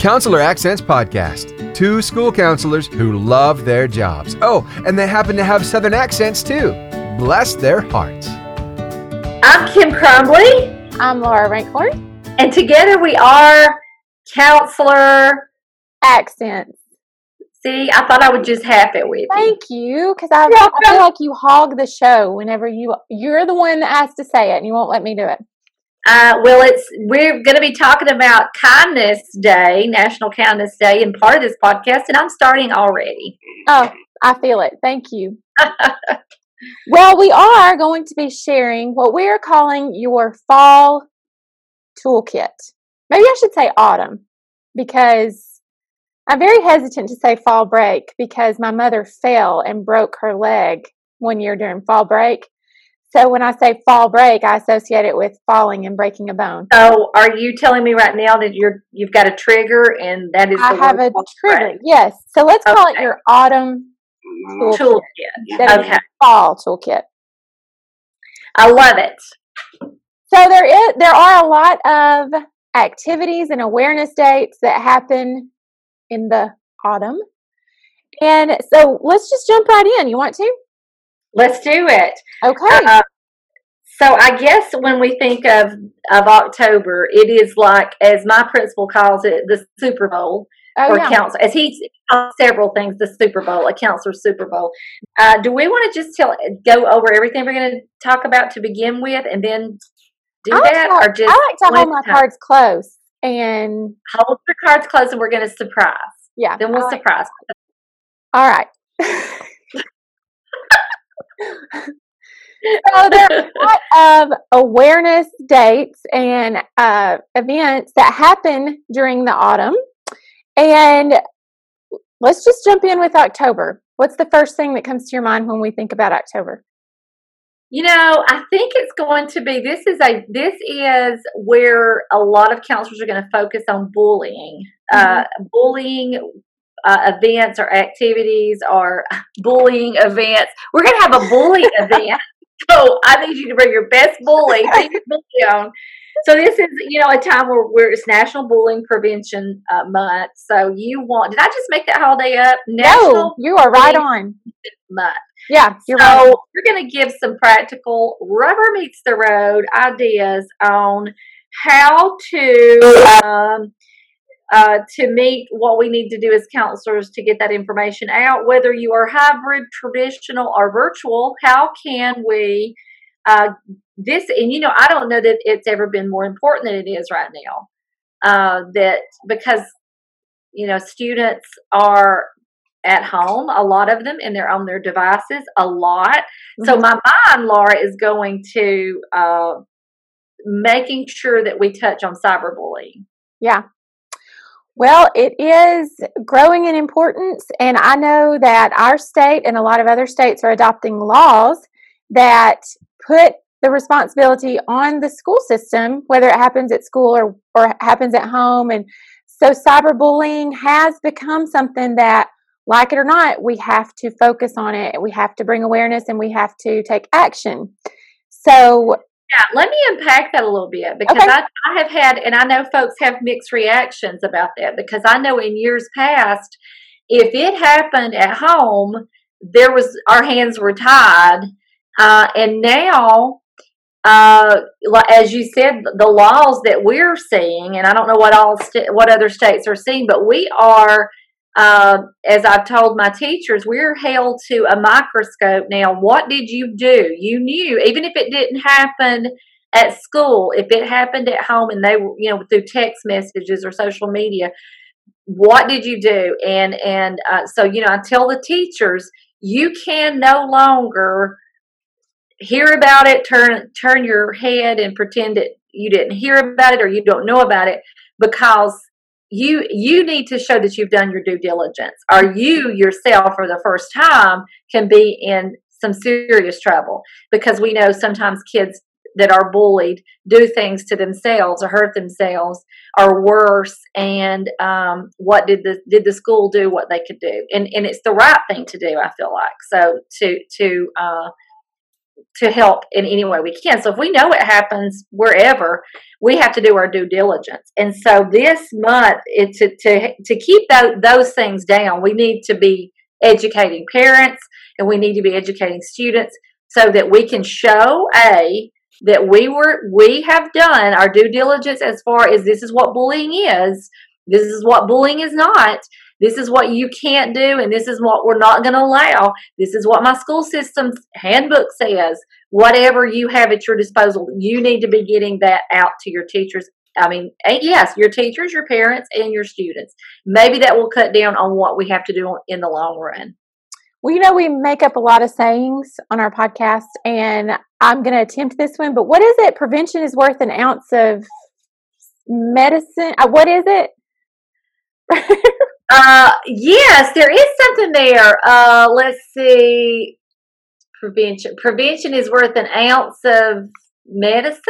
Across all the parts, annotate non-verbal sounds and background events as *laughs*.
Counselor Accents Podcast. Two school counselors who love their jobs. Oh, and they happen to have Southern accents too. Bless their hearts. I'm Kim Crumbly. I'm Laura Rankhorn. And together we are Counselor Accents. See, I thought I would just have it with you. Thank you, because I, I feel like you hog the show whenever you you're the one that has to say it, and you won't let me do it. Uh, well, it's we're going to be talking about Kindness Day, National Kindness Day, and part of this podcast, and I'm starting already. Oh, I feel it. Thank you. *laughs* well, we are going to be sharing what we are calling your fall toolkit. Maybe I should say autumn because I'm very hesitant to say fall break because my mother fell and broke her leg one year during fall break. So when I say fall break, I associate it with falling and breaking a bone. So are you telling me right now that you're you've got a trigger and that is I have a trigger. Break? Yes. So let's okay. call it your autumn toolkit. toolkit. Okay. Fall toolkit. I love it. So there is there are a lot of activities and awareness dates that happen in the autumn. And so let's just jump right in. You want to? Let's do it. Okay. Uh, so I guess when we think of of October, it is like, as my principal calls it, the Super Bowl. Oh, or yeah. council, as he several things, the Super Bowl, a counselor Super Bowl. Uh, do we want to just tell, go over everything we're going to talk about to begin with, and then do that, like or just I like to hold my time? cards close and hold your cards close, and we're going to surprise. Yeah, then we'll surprise. All right. *laughs* *laughs* so there are a lot of awareness dates and uh, events that happen during the autumn. And let's just jump in with October. What's the first thing that comes to your mind when we think about October? You know, I think it's going to be this is a this is where a lot of counselors are going to focus on bullying. Mm-hmm. Uh, bullying uh, events or activities or bullying events. We're going to have a bully *laughs* event. So I need you to bring your best bully, your bully on. So this is, you know, a time where, where it's National Bullying Prevention uh, Month. So you want? Did I just make that holiday up? National no, you are right on. Month. Yeah, you're so right. we're going to give some practical rubber meets the road ideas on how to um, uh, to meet what we need to do as counselors to get that information out. Whether you are hybrid, traditional, or virtual, how can we uh, this? And you know, I don't know that it's ever been more important than it is right now. Uh, that because you know students are at home, a lot of them, and they're on their devices a lot. Mm-hmm. So my mind, Laura, is going to uh, making sure that we touch on cyberbullying. Yeah, well, it is growing in importance, and I know that our state and a lot of other states are adopting laws that put the responsibility on the school system, whether it happens at school or, or happens at home. And so, cyberbullying has become something that, like it or not, we have to focus on it. We have to bring awareness and we have to take action. So, yeah, let me unpack that a little bit because okay. I, I have had, and I know folks have mixed reactions about that because I know in years past, if it happened at home, there was our hands were tied, uh, and now, uh, as you said, the laws that we're seeing, and I don't know what all st- what other states are seeing, but we are uh, as I've told my teachers, we're held to a microscope now. What did you do? You knew, even if it didn't happen at school, if it happened at home and they were, you know, through text messages or social media, what did you do? And and uh, so you know, I tell the teachers, you can no longer hear about it, turn turn your head and pretend that you didn't hear about it or you don't know about it because you you need to show that you've done your due diligence. Or you yourself for the first time can be in some serious trouble? Because we know sometimes kids that are bullied do things to themselves or hurt themselves or worse and um, what did the did the school do what they could do? And and it's the right thing to do i feel like. So to to uh, to help in any way we can. So if we know it happens wherever, we have to do our due diligence. And so this month, it, to to to keep those, those things down, we need to be educating parents and we need to be educating students so that we can show a that we were we have done our due diligence as far as this is what bullying is this is what bullying is not this is what you can't do and this is what we're not going to allow this is what my school system's handbook says whatever you have at your disposal you need to be getting that out to your teachers i mean yes your teachers your parents and your students maybe that will cut down on what we have to do in the long run well, you know, we make up a lot of sayings on our podcast, and I'm going to attempt this one. But what is it? Prevention is worth an ounce of medicine. Uh, what is it? *laughs* uh, yes, there is something there. Uh, let's see. Prevention. Prevention is worth an ounce of medicine.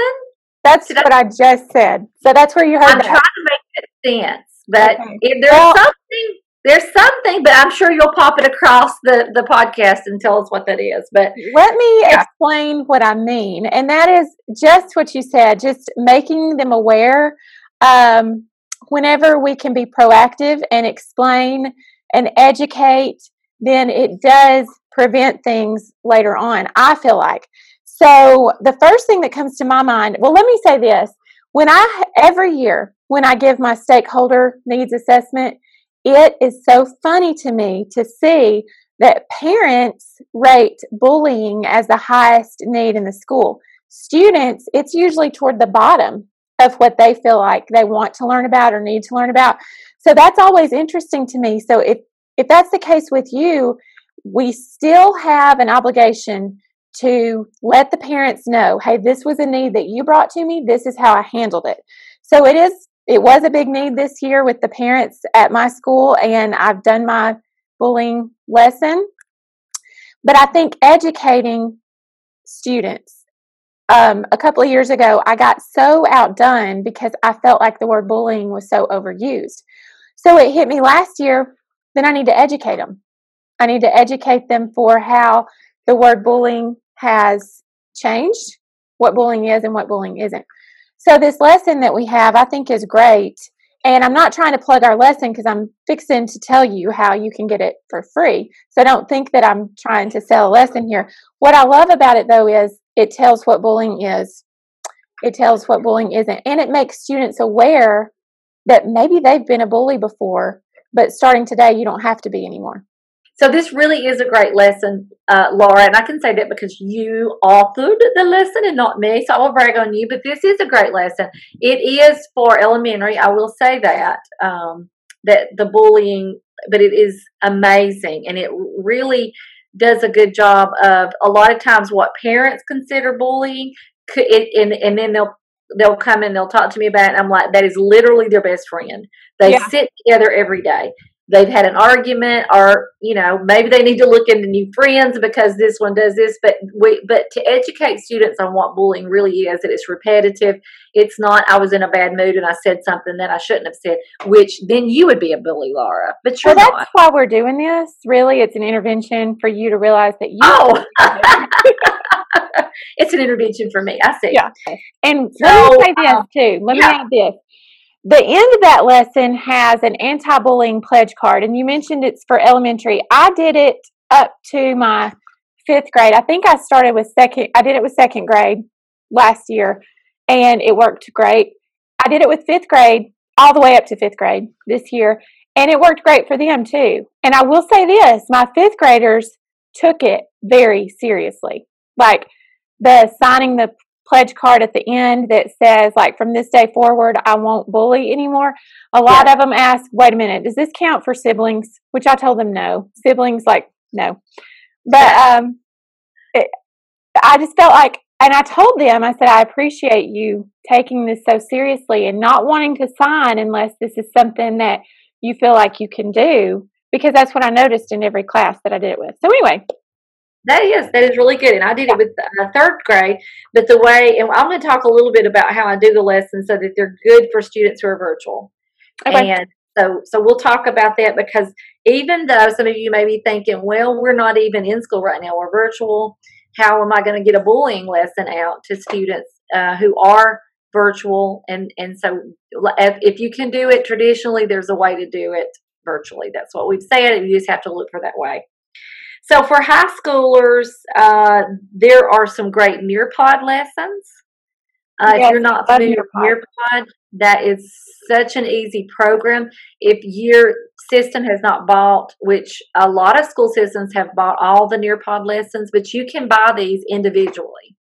That's Did what I, I, just said. So that's where you heard I'm that. trying to make sense, but okay. if there's well, something there's something, but I'm sure you'll pop it across the, the podcast and tell us what that is. But let me yeah. explain what I mean. And that is just what you said, just making them aware. Um, whenever we can be proactive and explain and educate, then it does prevent things later on, I feel like. So the first thing that comes to my mind, well, let me say this. When I, every year, when I give my stakeholder needs assessment, it is so funny to me to see that parents rate bullying as the highest need in the school. Students, it's usually toward the bottom of what they feel like they want to learn about or need to learn about. So that's always interesting to me. So if if that's the case with you, we still have an obligation to let the parents know, hey, this was a need that you brought to me. This is how I handled it. So it is it was a big need this year with the parents at my school, and I've done my bullying lesson. But I think educating students. Um, a couple of years ago, I got so outdone because I felt like the word bullying was so overused. So it hit me last year, then I need to educate them. I need to educate them for how the word bullying has changed, what bullying is and what bullying isn't. So this lesson that we have, I think, is great. And I'm not trying to plug our lesson because I'm fixing to tell you how you can get it for free. So don't think that I'm trying to sell a lesson here. What I love about it though is it tells what bullying is. It tells what bullying isn't. And it makes students aware that maybe they've been a bully before, but starting today, you don't have to be anymore. So this really is a great lesson, uh, Laura, and I can say that because you authored the lesson and not me, so I will brag on you. But this is a great lesson. It is for elementary. I will say that um, that the bullying, but it is amazing, and it really does a good job of a lot of times what parents consider bullying. It, and and then they'll they'll come and they'll talk to me about it. And I'm like, that is literally their best friend. They yeah. sit together every day they've had an argument or you know maybe they need to look into new friends because this one does this but we but to educate students on what bullying really is that it's repetitive it's not i was in a bad mood and i said something that i shouldn't have said which then you would be a bully laura but you're well, that's not. why we're doing this. Really it's an intervention for you to realize that you oh. *laughs* *laughs* it's an intervention for me i see. Yeah. And so, let me say this um, too. Let yeah. me add this the end of that lesson has an anti-bullying pledge card and you mentioned it's for elementary. I did it up to my fifth grade. I think i started with second i did it with second grade last year and it worked great. I did it with fifth grade all the way up to fifth grade this year and it worked great for them too. And i will say this my fifth graders took it very seriously. Like the signing the pledge card at the end that says like from this day forward I won't bully anymore. A lot yeah. of them ask, "Wait a minute, does this count for siblings?" Which I told them no. Siblings like no. But um it, I just felt like and I told them I said I appreciate you taking this so seriously and not wanting to sign unless this is something that you feel like you can do because that's what I noticed in every class that I did it with. So anyway, that is that is really good, and I did it with uh, third grade. But the way, and I'm going to talk a little bit about how I do the lessons so that they're good for students who are virtual. Okay. And so, so we'll talk about that because even though some of you may be thinking, well, we're not even in school right now, we're virtual. how am I going to get a bullying lesson out to students uh, who are virtual and and so if, if you can do it traditionally there's a way to do it virtually that's what we've said and you just have to look for that way so for high schoolers uh, there are some great nearpod lessons. Uh, yes, if you're not familiar with nearpod that is such an easy program. If your system has not bought which a lot of school systems have bought all the nearpod lessons but you can buy these individually.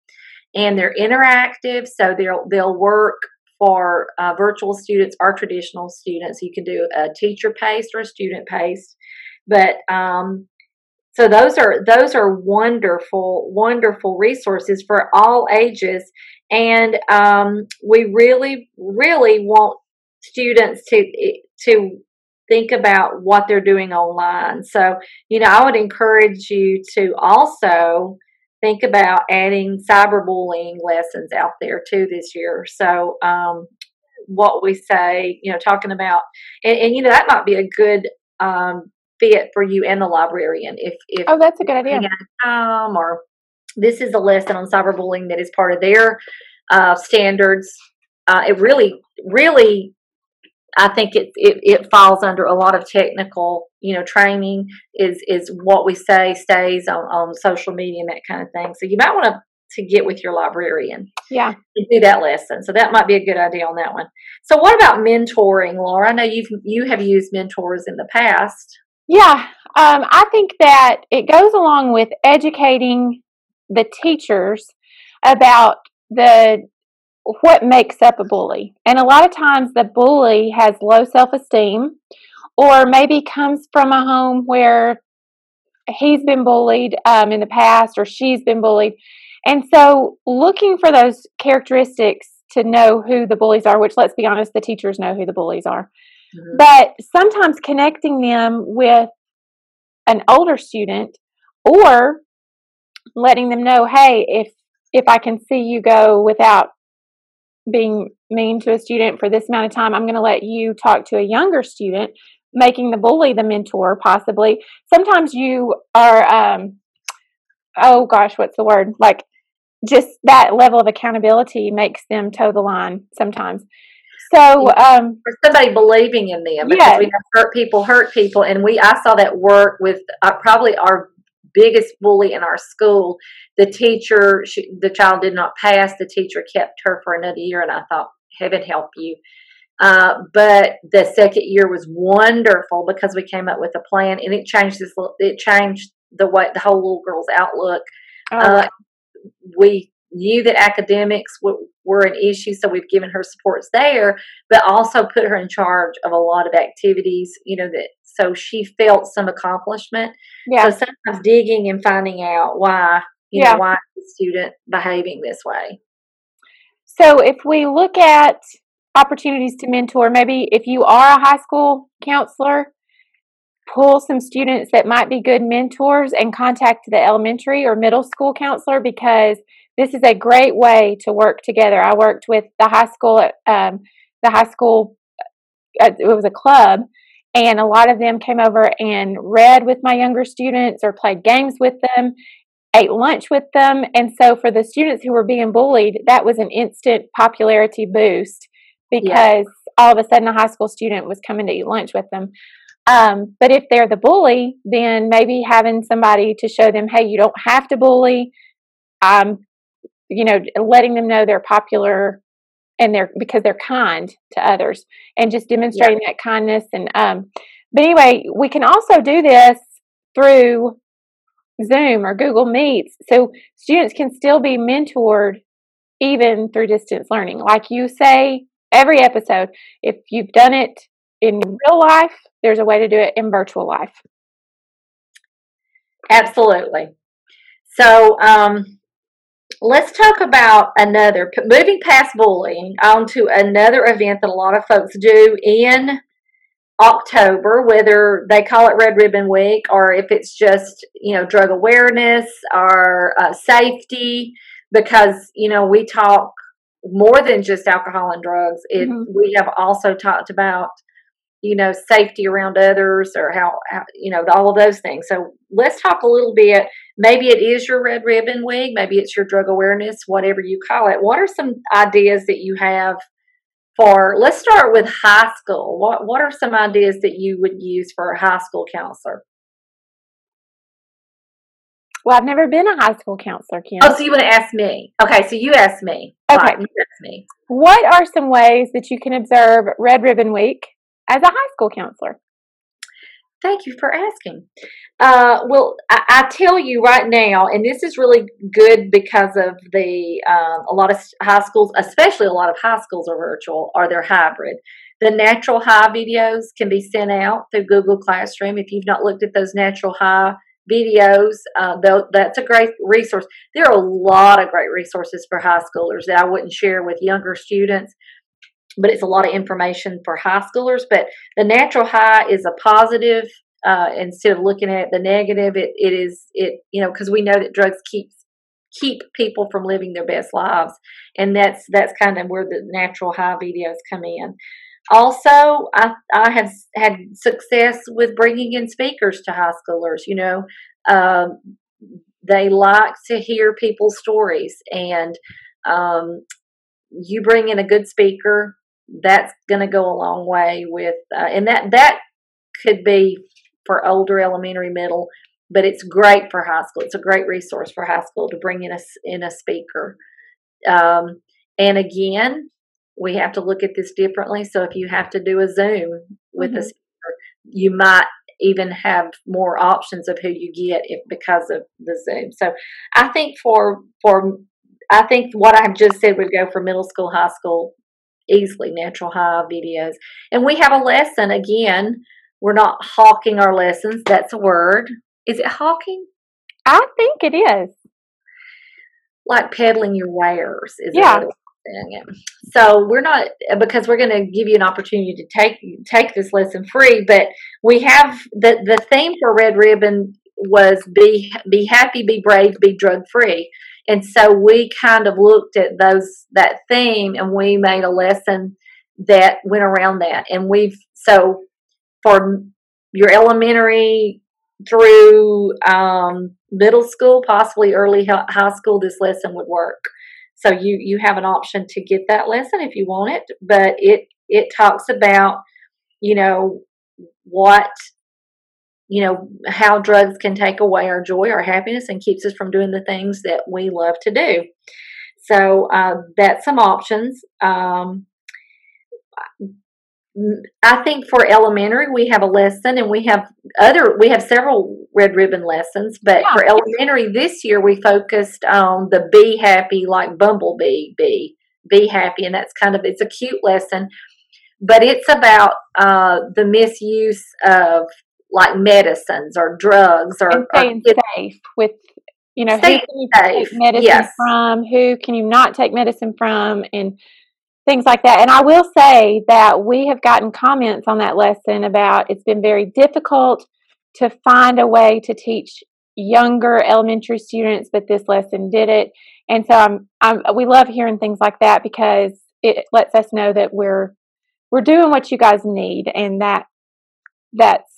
And they're interactive, so they'll they'll work for uh, virtual students or traditional students. You can do a teacher paced or a student paced, but um, so those are those are wonderful wonderful resources for all ages, and um, we really really want students to to think about what they're doing online. So you know, I would encourage you to also think about adding cyberbullying lessons out there too this year. So, um, what we say, you know, talking about, and, and, you know, that might be a good um, fit for you and the librarian. If, if oh, that's a good idea. Time or this is a lesson on cyberbullying that is part of their uh, standards. Uh, it really, really I think it, it, it falls under a lot of technical, you know, training is is what we say stays on, on social media and that kind of thing. So you might want to to get with your librarian. Yeah. To do that lesson. So that might be a good idea on that one. So what about mentoring, Laura? I know you've you have used mentors in the past. Yeah. Um, I think that it goes along with educating the teachers about the what makes up a bully. And a lot of times the bully has low self esteem or maybe comes from a home where he's been bullied um, in the past or she's been bullied. And so looking for those characteristics to know who the bullies are, which let's be honest, the teachers know who the bullies are. Mm-hmm. But sometimes connecting them with an older student or letting them know, hey, if if I can see you go without being mean to a student for this amount of time, I'm going to let you talk to a younger student, making the bully the mentor, possibly. Sometimes you are, um, oh gosh, what's the word? Like, just that level of accountability makes them toe the line sometimes. So, um, for somebody believing in them, because yes. we have hurt people, hurt people, and we I saw that work with uh, probably our biggest bully in our school. The teacher, she, the child did not pass. The teacher kept her for another year, and I thought, heaven help you. Uh, but the second year was wonderful because we came up with a plan, and it changed this. It changed the way the whole little girl's outlook. Oh. Uh, we knew that academics w- were an issue, so we've given her supports there, but also put her in charge of a lot of activities. You know that so she felt some accomplishment. Yeah. So sometimes digging and finding out why, you yeah. know, why the student behaving this way. So if we look at opportunities to mentor, maybe if you are a high school counselor, pull some students that might be good mentors and contact the elementary or middle school counselor because this is a great way to work together. I worked with the high school at um, the high school. Uh, it was a club, and a lot of them came over and read with my younger students or played games with them, ate lunch with them. And so for the students who were being bullied, that was an instant popularity boost because yeah. all of a sudden a high school student was coming to eat lunch with them. Um, but if they're the bully, then maybe having somebody to show them, hey, you don't have to bully. Um, you know, letting them know they're popular and they're because they're kind to others and just demonstrating yeah. that kindness and um but anyway we can also do this through zoom or google meets. So students can still be mentored even through distance learning. Like you say every episode if you've done it in real life there's a way to do it in virtual life. Absolutely. So um let's talk about another moving past bullying onto another event that a lot of folks do in October, whether they call it Red Ribbon Week or if it's just you know drug awareness or uh, safety, because you know we talk more than just alcohol and drugs. It mm-hmm. we have also talked about you know, safety around others or how, how, you know, all of those things. So let's talk a little bit. Maybe it is your Red Ribbon Week, maybe it's your drug awareness, whatever you call it. What are some ideas that you have for, let's start with high school. What, what are some ideas that you would use for a high school counselor? Well, I've never been a high school counselor, Kim. Oh, so you want to ask me? Okay, so you ask me. Okay. Right, you ask me. What are some ways that you can observe Red Ribbon Week as a high school counselor? Thank you for asking. Uh, well, I, I, tell you right now, and this is really good because of the um, a lot of high schools, especially a lot of high schools are virtual or they're hybrid. The natural high videos can be sent out through Google Classroom. If you've not looked at those natural high videos. Uh, that's a great resource. There are a lot of great resources for high schoolers that I wouldn't share with younger students, but it's a lot of information for high schoolers. But the natural high is a positive uh, instead of looking at the negative. It it is it you know because we know that drugs keep keep people from living their best lives, and that's that's kind of where the natural high videos come in. Also, I, I have had success with bringing in speakers to high schoolers. You know, um, they like to hear people's stories, and um, you bring in a good speaker, that's going to go a long way with, uh, and that that could be for older elementary, middle, but it's great for high school. It's a great resource for high school to bring in a in a speaker. Um, and again, we have to look at this differently. So if you have to do a Zoom with mm-hmm. a speaker, you might even have more options of who you get if because of the Zoom. So I think for for I think what I have just said would go for middle school, high school, easily natural high videos. And we have a lesson again. We're not hawking our lessons. That's a word. Is it hawking? I think it is. Like peddling your wares is yeah. So we're not because we're going to give you an opportunity to take take this lesson free, but we have the the theme for Red Ribbon was be be happy, be brave, be drug free. And so we kind of looked at those that theme and we made a lesson that went around that. And we've so for your elementary through um, middle school, possibly early high school, this lesson would work. So you you have an option to get that lesson if you want it, but it it talks about you know what you know how drugs can take away our joy, our happiness, and keeps us from doing the things that we love to do. So uh, that's some options. Um, I think for elementary we have a lesson and we have other we have several red ribbon lessons, but yeah. for elementary this year we focused on the be happy like bumblebee be be happy and that's kind of it's a cute lesson, but it's about uh, the misuse of like medicines or drugs or, and staying or, safe with you know who can you safe. take medicine yes. from, who can you not take medicine from, and things like that. And I will say that we have gotten comments on that lesson about it's been very difficult to find a way to teach younger elementary students, but this lesson did it. And so I'm, I'm we love hearing things like that because it lets us know that we're we're doing what you guys need, and that that's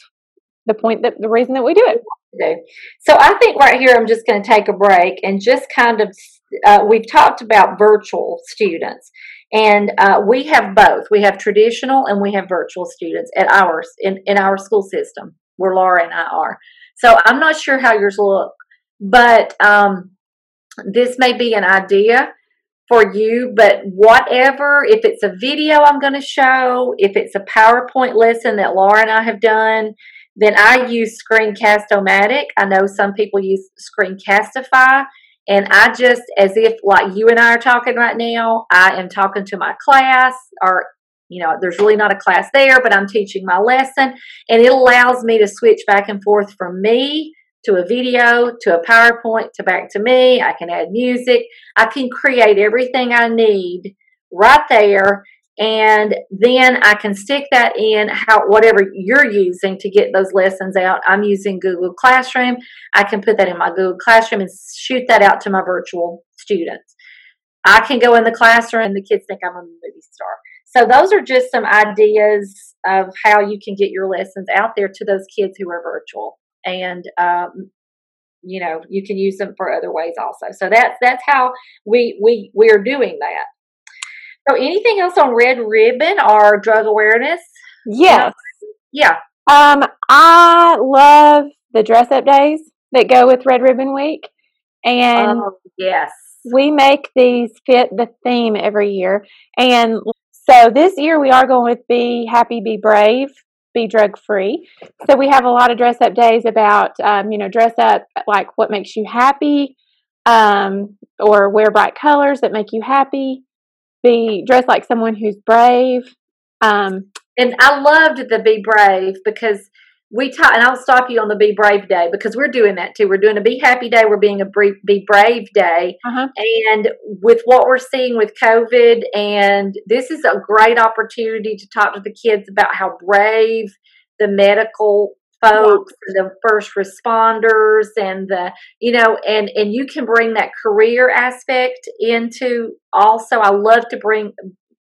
the point that the reason that we do it. So I think right here I'm just going to take a break and just kind of uh, we've talked about virtual students and uh, we have both. We have traditional and we have virtual students at ours in, in our school system where Laura and I are. So I'm not sure how yours look, but um, this may be an idea for you. But whatever, if it's a video I'm going to show, if it's a PowerPoint lesson that Laura and I have done, then I use Screencast-O-Matic. I know some people use Screencastify. And I just, as if like you and I are talking right now, I am talking to my class, or, you know, there's really not a class there, but I'm teaching my lesson. And it allows me to switch back and forth from me to a video, to a PowerPoint, to back to me. I can add music. I can create everything I need right there and then I can stick that in how whatever you're using to get those lessons out. I'm using Google Classroom. I can put that in my Google Classroom and shoot that out to my virtual students. I can go in the classroom and the kids think I'm a movie star. So those are just some ideas of how you can get your lessons out there to those kids who are virtual, and um, you know you can use them for other ways also. So that's that's how we we we are doing that. So anything else on Red Ribbon or drug awareness? Yes. Yeah. Um, I love the dress up days that go with Red Ribbon Week, and Oh, yes. we make these fit the theme every year. And so this year we are going with Be Happy, Be Brave, Be Drug Free. So we have a lot of dress up days about, um, you know, dress up like what makes you happy, um, or wear bright colors that make you happy. Be dressed like someone who's brave. Um, And I loved the Be Brave because we taught, and I'll stop you on the Be Brave Day because we're doing that too. We're doing a Be Happy Day. We're being a Be Brave Day. uh-huh. And with what we're seeing with COVID, and this is a great opportunity to talk to the kids about how brave the medical folks, the first responders, and the you know, and and you can bring that career aspect into. Also, I love to bring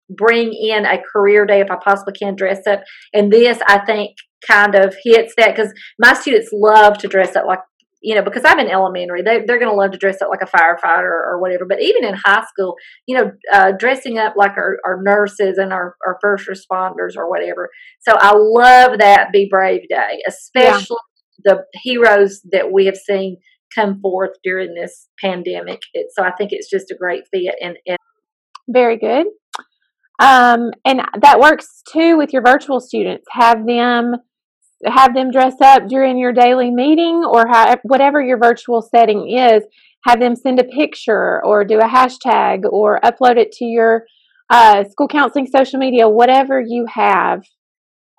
bring in a career day if I possibly can dress up, and this I think kind of hits that because my students love to dress up like you know, because I'm in elementary, they, they're going to love to dress up like a firefighter or whatever. But even in high school, you know, uh, dressing up like our, our nurses and our, our first responders or whatever. So I love that Be Brave Day, especially the heroes that we have seen come forth during this pandemic. It, so I think it's just a great fit. And, and Very good. Um, and that works too with your virtual students. Have them have them dress up during your daily meeting or how, whatever your virtual setting is. Have them send a picture or do a hashtag or upload it to your uh, school counseling social media, whatever you have.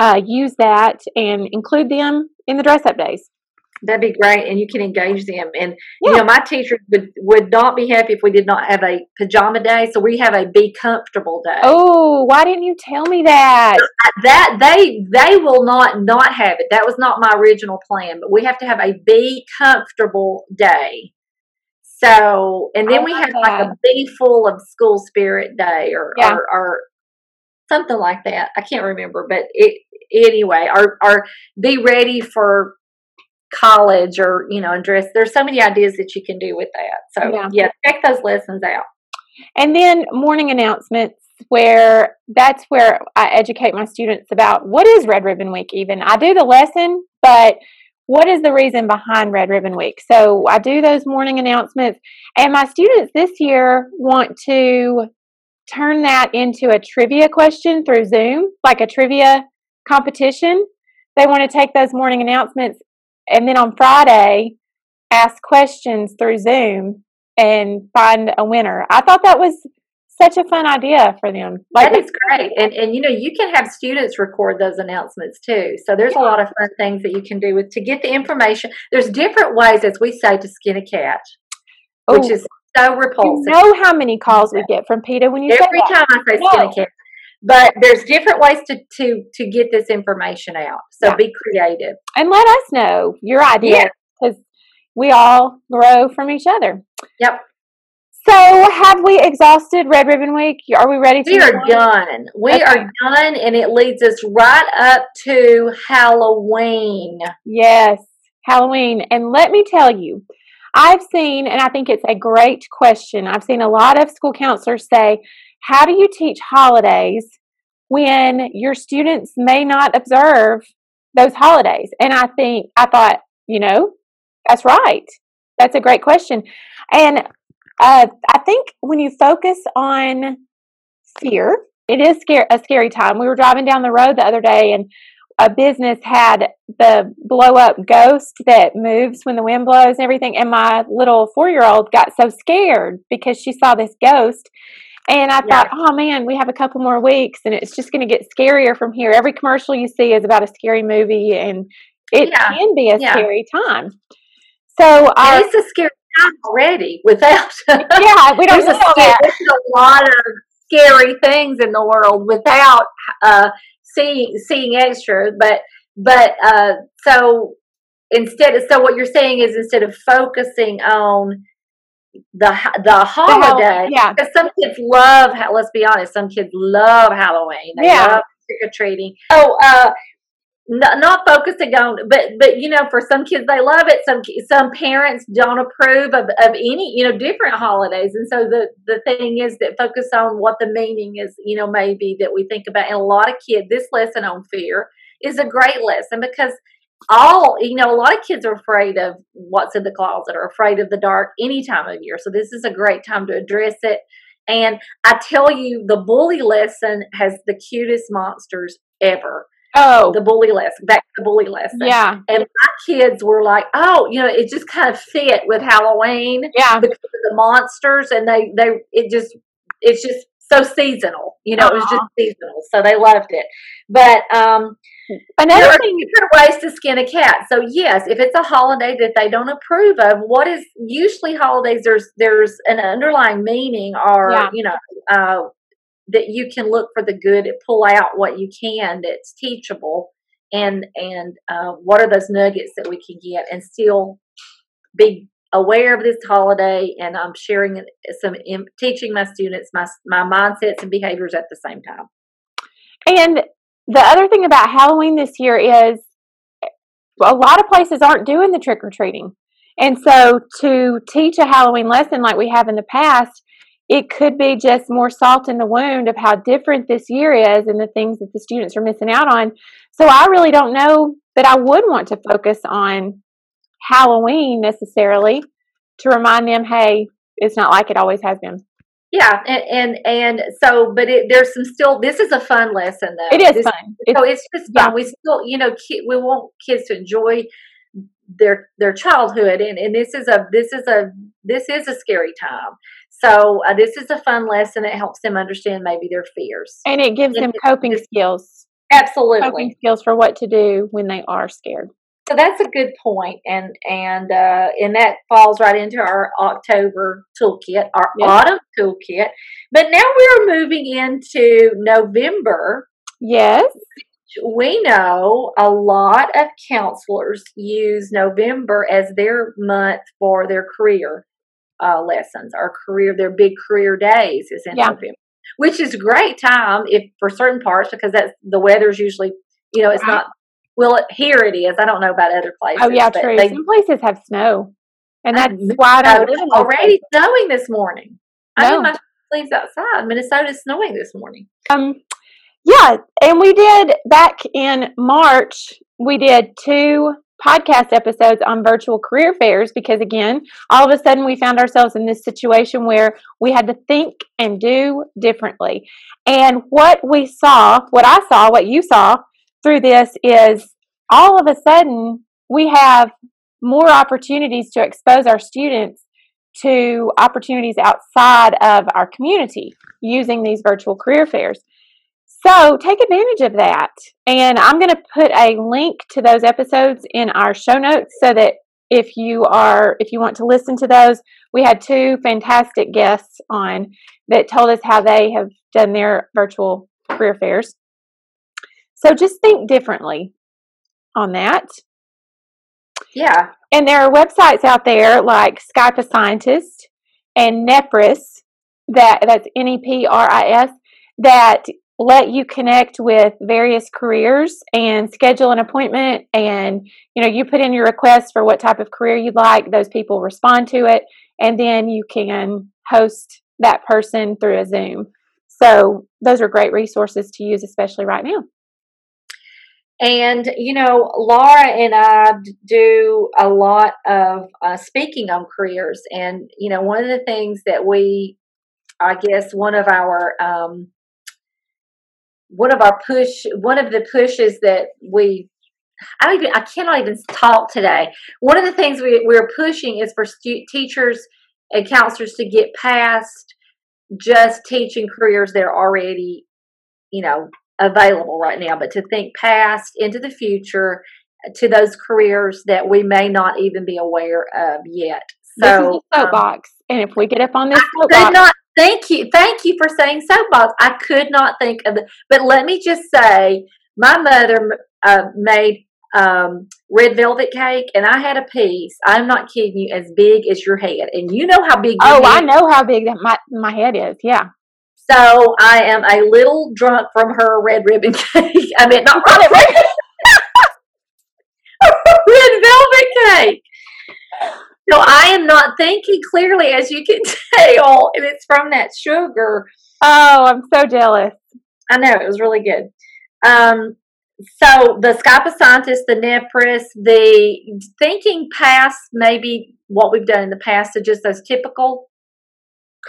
Uh, use that and include them in the dress up days. That'd be great. And you can engage them. And, Yeah. you know, my teachers would, would not be happy if we did not have a pajama day. So we have a Be Comfortable Day. Oh, why didn't you tell me that? Uh, uh, that they they will not not have it that was not my original plan but we have to have a be comfortable day so and then I we have like a be full of school spirit day or, Yeah. or or something like that i can't remember but it anyway or or be ready for college or you know and dress there's so many ideas that you can do with that so Yeah. yeah check those lessons out And then morning announcements, where that's where I educate my students about what is Red Ribbon Week, even. I do the lesson, but what is the reason behind Red Ribbon Week? So I do those morning announcements, and my students this year want to turn that into a trivia question through Zoom, like a trivia competition. They want to take those morning announcements and then on Friday ask questions through Zoom and find a winner. I thought that was such a fun idea for them. Like that is great and and you know you can have students record those announcements too so there's a lot of fun things that you can do with to get the information there's different ways as we say to skin a cat which Oh, is so repulsive. you know how many calls we get from PETA when you say every time i say skin a cat but there's different ways to to to get this information out so Yeah. be creative And let us know your ideas because we all grow from each other. yep So, have we exhausted Red Ribbon Week? Are we ready to? we are on? done we Okay. are done and it leads us right up to halloween Yes, Halloween. And let me tell you, I've seen, and I think it's a great question. I've seen a lot of school counselors say, How do you teach holidays when your students may not observe those holidays? And I think, I thought, you know, that's right. That's a great question. And uh, I think when you focus on fear, it is scare- a scary time. We were driving down the road the other day and a business had the blow up ghost that moves when the wind blows and everything. And my little four year old got so scared because she saw this ghost. And I thought, oh man, we have a couple more weeks and it's just going to get scarier from here. Every commercial you see is about a scary movie and it Yeah. can be a Yeah. scary time. So, our, it's a scary time already without *laughs* yeah, we don't know that. there's a lot of scary things in the world without uh, seeing seeing extra. But but uh, so instead, of so what you're saying is instead of focusing on the the holiday. yeah. Because some kids love. Let's be honest. Some kids love Halloween. They Yeah. trick or treating. Oh, uh, n- not focusing on, but but you know, for some kids they love it. Some some parents don't approve of, of any you know different holidays, and so the the thing is that focus on what the meaning is. You know, maybe that we think about. And a lot of kids, this lesson on fear is a great lesson because all you know a lot of kids are afraid of what's in the closet or afraid of the dark any time of year. So this is a great time to address it. And i tell you the bully lesson has the cutest monsters ever. Oh, the bully lesson back to the bully lesson. Yeah, and my kids were like oh you know it just kind of fit with halloween yeah. because of the monsters and they they it just it's just so seasonal you know it was just seasonal so they loved it but um Another there are thing, different ways to skin a cat. So yes, if it's a holiday that they don't approve of, what is usually holidays? There's there's an underlying meaning, or Yeah. you know, uh, that you can look for the good, pull out what you can that's teachable, and and uh, what are those nuggets that we can get, and still be aware of this holiday. And I'm sharing some teaching my students my my mindsets and behaviors at the same time. and the other thing about Halloween this year is a lot of places aren't doing the trick or treating. And so to teach a Halloween lesson like we have in the past, it could be just more salt in the wound of how different this year is and the things that the students are missing out on. So I really don't know that I would want to focus on Halloween necessarily to remind them, hey, it's not like it always has been. Yeah, and and, and so, but it, there's some still. This is a fun lesson, though. It is This- fun. So it's just yeah. fun. We still, you know, ki- we want kids to enjoy their their childhood, and and this is a this is a this is a scary time. So uh, this is a fun lesson that helps them understand maybe their fears. and it gives them coping just- skills. Absolutely. Coping skills for what to do when they are scared. So that's a good point, and and uh, and that falls right into our October toolkit, our Yes. autumn toolkit. But now we're moving into November. Yes. we know a lot of counselors use November as their month for their career uh, lessons or career, their big career days is in Yeah. November, which is great time if for certain parts because that's the weather's usually, you know, it's Right. not. Well, here it is. I don't know about other places. Oh yeah, true. They, Some places have snow, and that's know, why I don't live it's those already snowing this morning. I No. had my sleeves outside. Minnesota's snowing this morning. Um, yeah, and we did back in March. We did two podcast episodes on virtual career fairs because, again, all of a sudden we found ourselves in this situation where we had to think and do differently. And what we saw, what I saw, what you saw through this is all of a sudden we have more opportunities to expose our students to opportunities outside of our community using these virtual career fairs. So take advantage of that. And I'm going to put a link to those episodes in our show notes so that if you are if you want to listen to those, we had two fantastic guests on that told us how they have done their virtual career fairs. So just think differently on that. Yeah. And there are websites out there like Skype a Scientist and Nepris, that that's N E P R I S, that let you connect with various careers and schedule an appointment and you know you put in your request for what type of career you'd like those people respond to it and then you can host that person through a zoom so those are great resources to use especially right now And, you know, Laura and I do a lot of uh, speaking on careers. And, you know, one of the things that we, I guess, one of our, um, one of our push, one of the pushes that we, I don't even, I cannot even talk today. One of the things we, we're pushing is for stu- teachers and counselors to get past just teaching careers that are already, you know, available right now, but to think past into the future to those careers that we may not even be aware of yet. So, a um, soapbox and if we get up on this soapbox not thank you thank you for saying soapbox i could not think of it but let me just say my mother uh, made um, red velvet cake, and I had a piece. I'm not kidding you, as big as your head, and you know how big. Oh, I know how big that my my head is. Yeah. So I am a little drunk from her red ribbon *laughs* cake. I mean, not red, *laughs* red velvet cake. So I am not thinking clearly, as you can *laughs* tell, and it's from that sugar. Oh, I'm so jealous. I know it was really good. Um, so the Skype a scientist, the Nepris, the thinking past maybe what we've done in the past to just those typical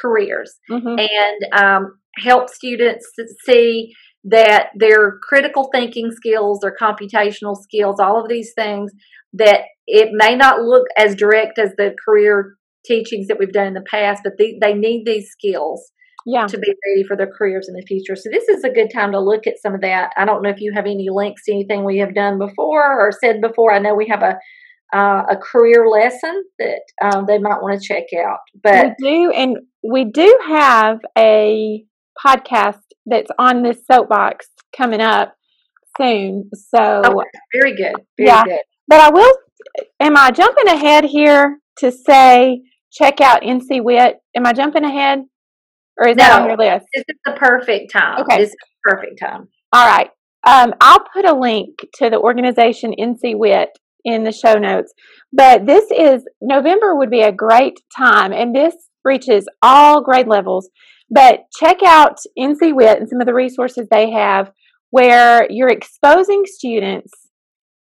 careers Mhm. and um, help students see that their critical thinking skills, their computational skills, all of these things, that it may not look as direct as the career teachings that we've done in the past, but they, they need these skills Yeah. to be ready for their careers in the future. So this is a good time to look at some of that. I don't know if you have any links to anything we have done before or said before. I know we have a uh, a career lesson that um, they might want to check out. But we do, and we do have a podcast that's on this soapbox coming up soon. So, very good, very Yeah. good. but I will. Am I jumping ahead here to say check out NCWIT? Am I jumping ahead, or is that on your list? This is the perfect time. Okay. This is the perfect time. All right. Um, I'll put a link to the organization NCWIT in the show notes. But this is November would be a great time, and this reaches all grade levels. But check out NCWIT and some of the resources they have where you're exposing students,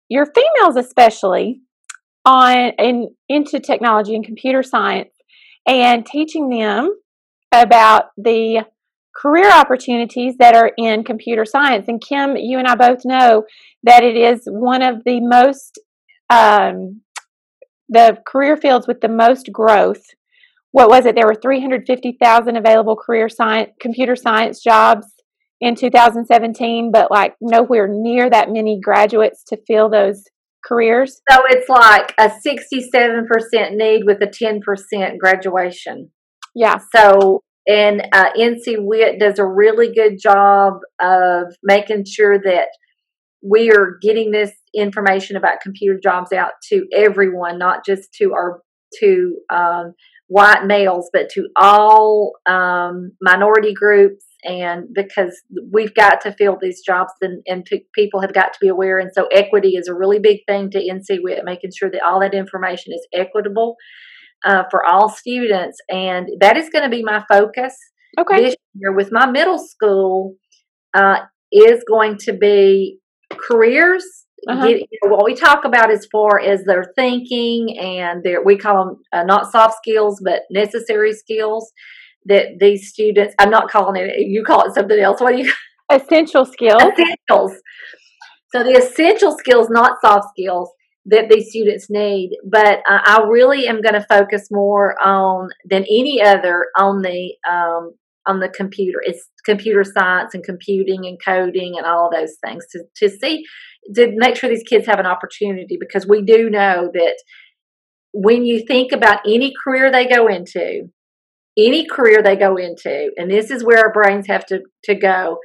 your females especially, on in, into technology and computer science and teaching them about the career opportunities that are in computer science. And Kim, you and I both know that it is one of the most, um, the career fields with the most growth. What was it? There were 350,000 available career science, computer science jobs in 2017, but like nowhere near that many graduates to fill those careers. So it's like a 67% need with a 10% graduation. Yeah. So, and uh, NCWIT does a really good job of making sure that we are getting this information about computer jobs out to everyone, not just to our to um, white males, but to all um, minority groups. And because we've got to fill these jobs, and, and pe- people have got to be aware. And so, equity is a really big thing to NCWIT, making sure that all that information is equitable uh, for all students. And that is going to be my focus Okay. this year with my middle school uh, is going to be careers. Uh-huh. Get, you know, what we talk about as far as their thinking and their we call them uh, not soft skills but necessary skills that these students i'm not calling it you call it something else what do you Essential skills. essentials. So the essential skills, not soft skills, that these students need. But uh, I really am going to focus more on than any other on the um, on the computer. It's computer science and computing and coding and all those things to to see to make sure these kids have an opportunity because we do know that when you think about any career they go into any career they go into and this is where our brains have to to go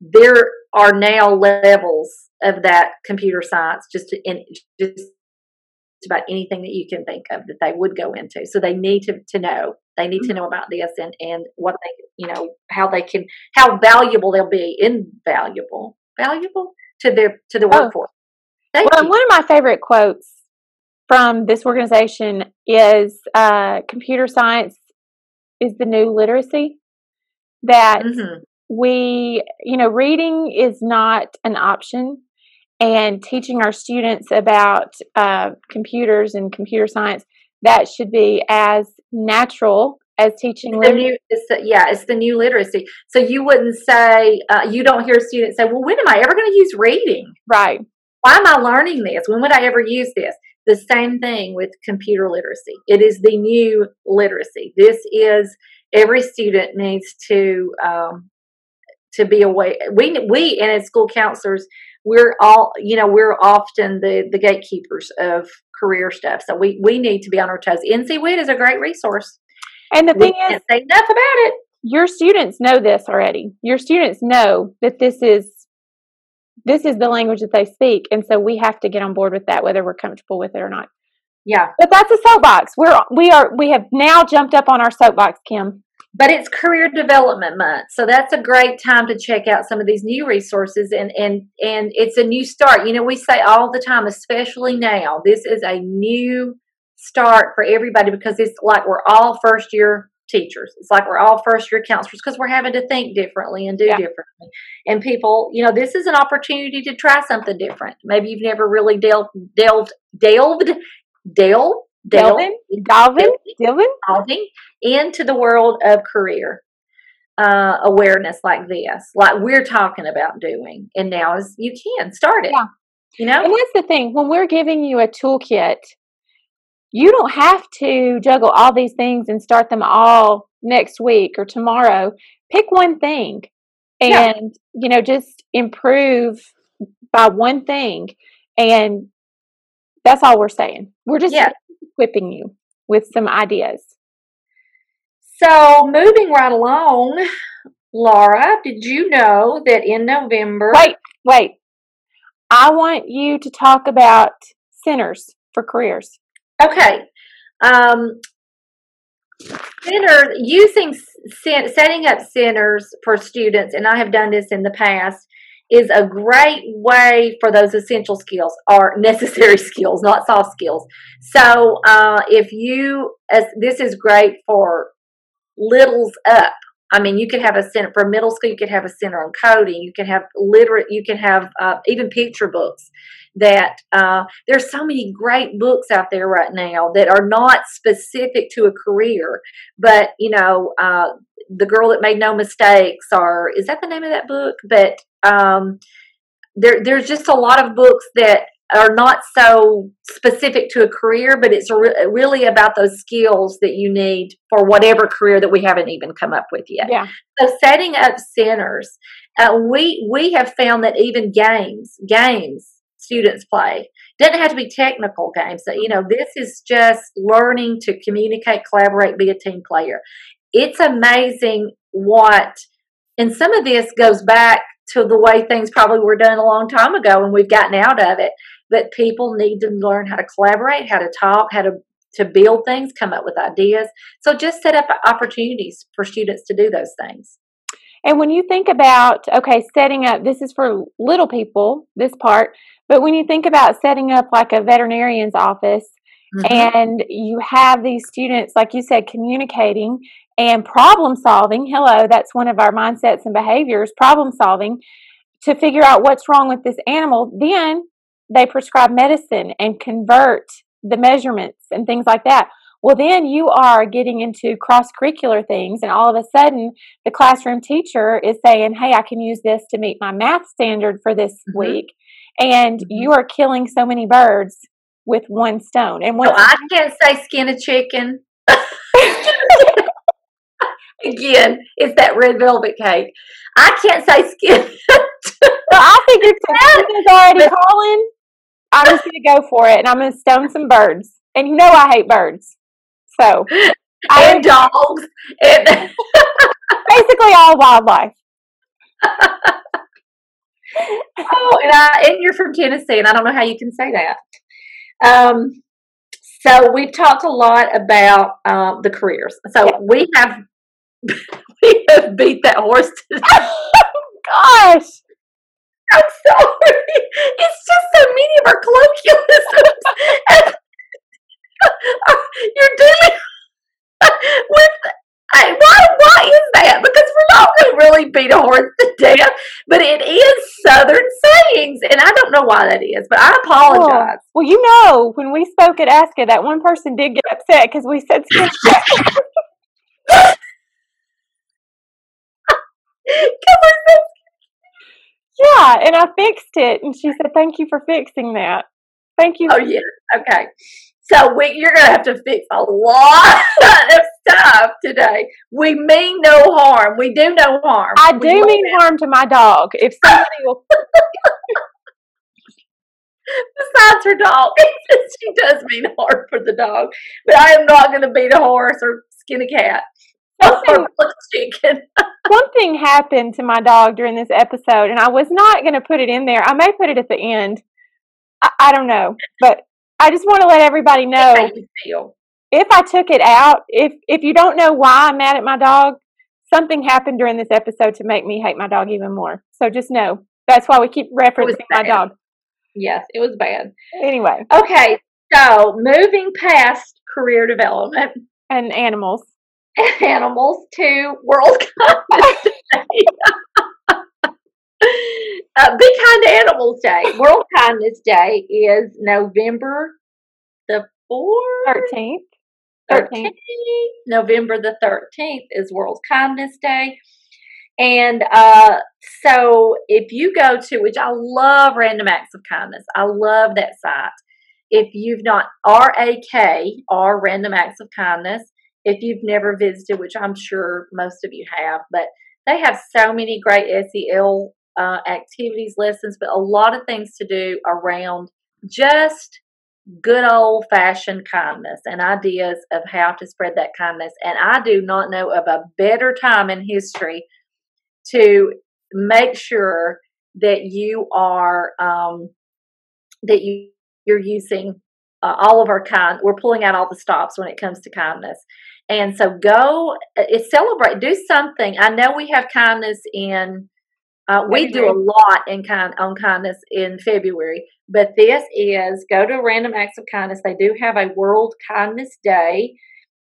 there are now levels of that computer science just to, in just about anything that you can think of that they would go into so they need to, to know they need to know about this and and what they you know how they can how valuable they'll be invaluable valuable to their to the Oh. workforce Thank Well, you. one of my favorite quotes from this organization is uh, computer science is the new literacy. That Mhm. we, you know, reading is not an option, and teaching our students about uh, computers and computer science that should be as natural as teaching the literacy. new, it's the, yeah, it's the new literacy. So you wouldn't say, uh, you don't hear students say, well, when am I ever going to use reading? Right. Why am I learning this? When would I ever use this? The same thing with computer literacy. It is the new literacy. This is every student needs to um, to be aware. We we and as school counselors, we're all you know we're often the the gatekeepers of career stuff. So we we need to be on our toes. NCWIT is a great resource. And the We thing is, say enough about it. your students know this already. Your students know that this is this is the language that they speak, and so we have to get on board with that, whether we're comfortable with it or not. Yeah. But that's a soapbox. We're we are we have now jumped up on our soapbox, Kim. But it's career development month, so that's a great time to check out some of these new resources and and and it's a new start. You know, we say all the time, especially now, this is a new start for everybody because it's like we're all first year teachers. It's like we're all first year counselors because we're having to think differently and do Yeah. differently. And people, you know, this is an opportunity to try something different. Maybe you've never really delved delved delved delved Delvin, Dalvin, Dilvin. delving into the world of career uh, awareness like this, like we're talking about doing. And now is you can start it. Yeah. You know? And that's the thing. When we're giving you a toolkit, you don't have to juggle all these things and start them all next week or tomorrow. Pick one thing Yeah. and, you know, just improve by one thing. And that's all we're saying. We're just Yeah. Equipping you with some ideas. So moving right along, Laura, did you know that in November Wait, wait. I want you to talk about centers for careers. Okay. Um, center using setting up centers for students, and I have done this in the past, is a great way for those essential skills or *laughs* necessary skills, not soft skills. So uh, if you, as this is great for littles up. I mean, you can have a center for middle school. You could have a center on coding. You can have literate. You can have uh, even picture books. That uh, there's so many great books out there right now that are not specific to a career, but you know, uh, the girl that made no mistakes, or is that the name of that book? But um, there, there's just a lot of books that are not so specific to a career, but it's re- really about those skills that you need for whatever career that we haven't even come up with yet. Yeah. So setting up centers, uh, we we have found that even games, games students play doesn't have to be technical games. So, you know, this is just learning to communicate, collaborate, be a team player. It's amazing what, and some of this goes back to the way things probably were done a long time ago, and we've gotten out of it. But people need to learn how to collaborate, how to talk, how to to build things, come up with ideas. So just set up opportunities for students to do those things. And when you think about, okay, setting up, this is for little people, this part, but when you think about setting up like a veterinarian's office Mm-hmm. and you have these students, like you said, communicating and problem solving, hello, that's one of our mindsets and behaviors, problem solving, to figure out what's wrong with this animal, then they prescribe medicine and convert the measurements and things like that. Well, then you are getting into cross curricular things, and all of a sudden, the classroom teacher is saying, Hey, I can use this to meet my math standard for this Mhm. week. And Mhm. you are killing so many birds with one stone. And So once I can't say skin a chicken. *laughs* Again, it's that red velvet cake. I can't say skin. *laughs* Well, I think since *laughs* is already calling, I'm just going to go for it and I'm going to stone some birds. And you know I hate birds. So I and dogs. And *laughs* basically all wildlife. oh, and, I, and you're from Tennessee, and I don't know how you can say that. Um, so we've talked a lot about uh, the careers. So we have *laughs* we have beat that horse to *laughs* death. Gosh. I'm sorry. It's just so many of our colloquialisms. *laughs* You're dealing with. I, why, why is that? Because we're not going to really beat a horse to death, but it is Southern sayings, and I don't know why that is, but I oh, apologize. Well, you know, when we spoke at ASCA, that one person did get upset because we said. *laughs* Yeah, and I fixed it. And she said, Thank you for fixing that. Thank you. oh, yeah. Okay. So we, you're going to have to fix a lot *laughs* of stuff today. We mean no harm. We do no harm. I We do mean harm to my dog. If somebody will *laughs* besides her dog. she does mean harm for the dog, but I am not going to beat a horse or skin a cat. Something, *laughs* chicken. *laughs* something happened to my dog during this episode, and I was not going to put it in there. I may put it at the end. I, I don't know, but I just want to let everybody know How you feel. if I took it out, if if you don't know why I'm mad at my dog, something happened during this episode to make me hate my dog even more. So just know that's why we keep referencing my dog. Yes, it was bad. Anyway, Okay, so moving past career development and animals. *laughs* animals to World *laughs* Kindness *laughs* Day. uh, Be Kind to Animals Day. World Kindness Day is November the 4th? Thirteenth. Thirteenth. 13th. November the 13th is World Kindness Day. And uh, so if you go to, which I love Random Acts of Kindness, I love that site. If you've not, RAK, or Random Acts of Kindness, if you've never visited, which I'm sure most of you have, but they have so many great SEL uh, activities, lessons, but a lot of things to do around just good old fashioned kindness and ideas of how to spread that kindness. And I do not know of a better time in history to make sure that you are um, that you you're using uh, all of our kind. We're pulling out all the stops when it comes to kindness. And so go, uh, celebrate, do something. I know we have kindness in. Uh, we do a lot in kind on kindness in February, but this is go to Random Acts of Kindness. They do have a World Kindness Day,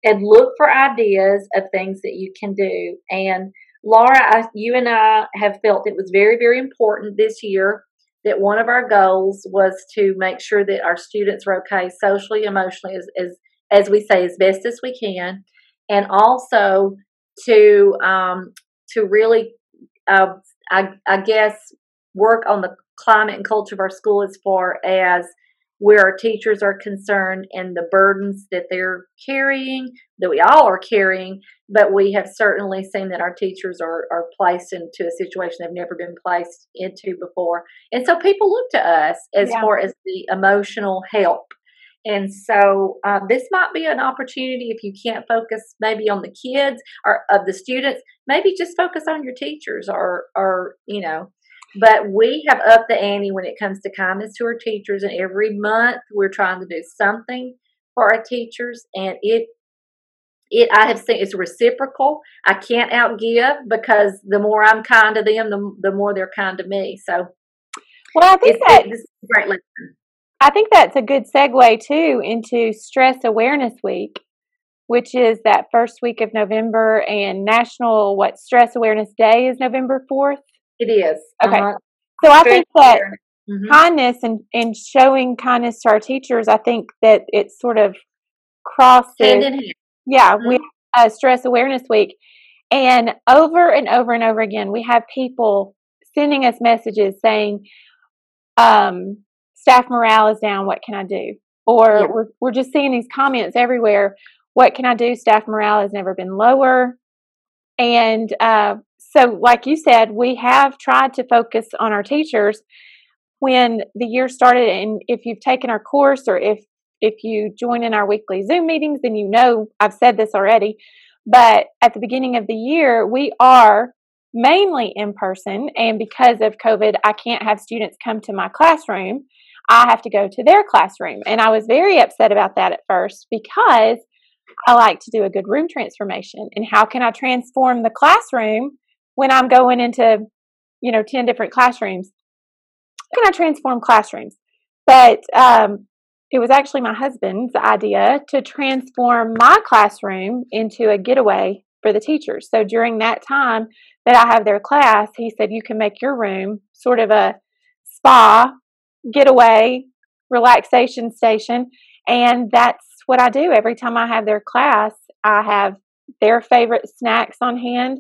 and look for ideas of things that you can do. And Laura, I, you and I have felt it was very, very important this year that one of our goals was to make sure that our students were okay socially, emotionally, as as, as we say, as best as we can, and also to um, to really, uh, I, I guess, work on the climate and culture of our school as far as where our teachers are concerned and the burdens that they're carrying, that we all are carrying, but we have certainly seen that our teachers are, are placed into a situation they've never been placed into before. And so people look to us as Yeah. far as the emotional help. And so uh, this might be an opportunity if you can't focus maybe on the kids or of the students, maybe just focus on your teachers or, or you know, but we have upped the ante when it comes to kindness to our teachers, and every month we're trying to do something for our teachers, and it it I have seen it's reciprocal. I can't outgive because the more I'm kind to them, the the more they're kind to me. So Well, I think that it's a great lesson. I think that's a good segue too into Stress Awareness Week, which is that first week of November, and National what Stress Awareness Day is November fourth. It is Okay. Uh-huh. So I Very think that. Mhm. kindness and and showing kindness to our teachers, I think that it sort of crosses. hand in hand. Yeah, Mhm. we uh, Stress Awareness Week, and over and over and over again, we have people sending us messages saying, um, "Staff morale is down. What can I do?" Or Yeah. we're we're just seeing these comments everywhere. What can I do? Staff morale has never been lower, and uh, so, like you said, we have tried to focus on our teachers when the year started. And if you've taken our course, or if if you join in our weekly Zoom meetings, then you know I've said this already. But at the beginning of the year, we are mainly in person. And because of COVID, I can't have students come to my classroom. I have to go to their classroom. And I was very upset about that at first because I like to do a good room transformation. And how can I transform the classroom when I'm going into, you know, 10 different classrooms? Can I transform classrooms? But um, it was actually my husband's idea to transform my classroom into a getaway for the teachers. So during that time that I have their class, he said, You can make your room sort of a spa, getaway, relaxation station. And that's what I do every time I have their class. I have their favorite snacks on hand.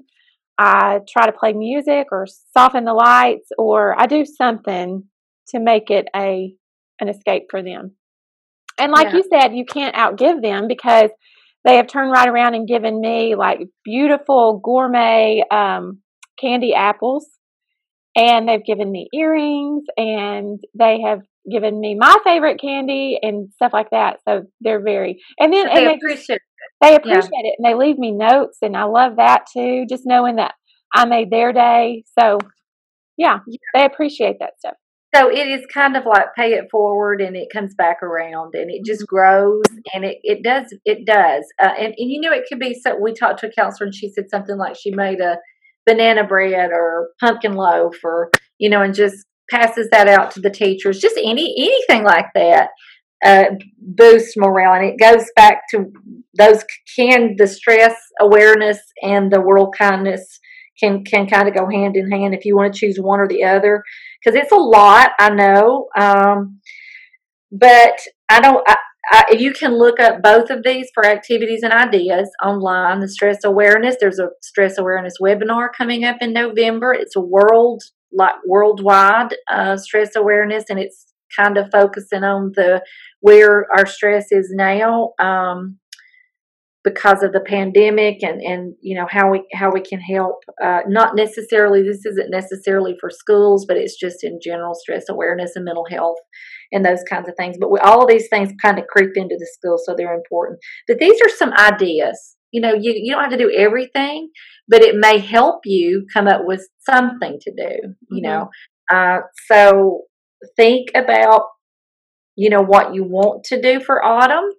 I try to play music or soften the lights, or I do something to make it a an escape for them. And like Yeah. you said, you can't outgive them because they have turned right around and given me like beautiful gourmet um, candy apples, and they've given me earrings, and they have given me my favorite candy and stuff like that. So they're very and then and They they appreciate they appreciate yeah. it and they leave me notes and I love that too. Just knowing that I made their day. So yeah, yeah. they appreciate that stuff. So it is kind of like pay it forward and it comes back around and it just mm-hmm. grows and it, it does, it does. Uh, and, and you know, it could be so we talked to a counselor and she said something like she made a banana bread or pumpkin loaf or, you know, and just passes that out to the teachers, just any, anything like that uh, boost morale. And it goes back to those can the stress awareness and the world kindness can can kind of go hand in hand if you want to choose one or the other because it's a lot. I know, um, but I don't. I, I, you can look up both of these for activities and ideas online. The stress awareness. There's a stress awareness webinar coming up in November. It's a world like worldwide uh, stress awareness, and it's kind of focusing on the where our stress is now um, because of the pandemic and and you know how we how we can help uh, not necessarily this isn't necessarily for schools but it's just in general stress awareness and mental health and those kinds of things. But we, all of these things kind of creep into the school so they're important. But these are some ideas. You know you, you don't have to do everything but it may help you come up with something to do you mm-hmm. know? Uh, so think about you know what you want to do for autumn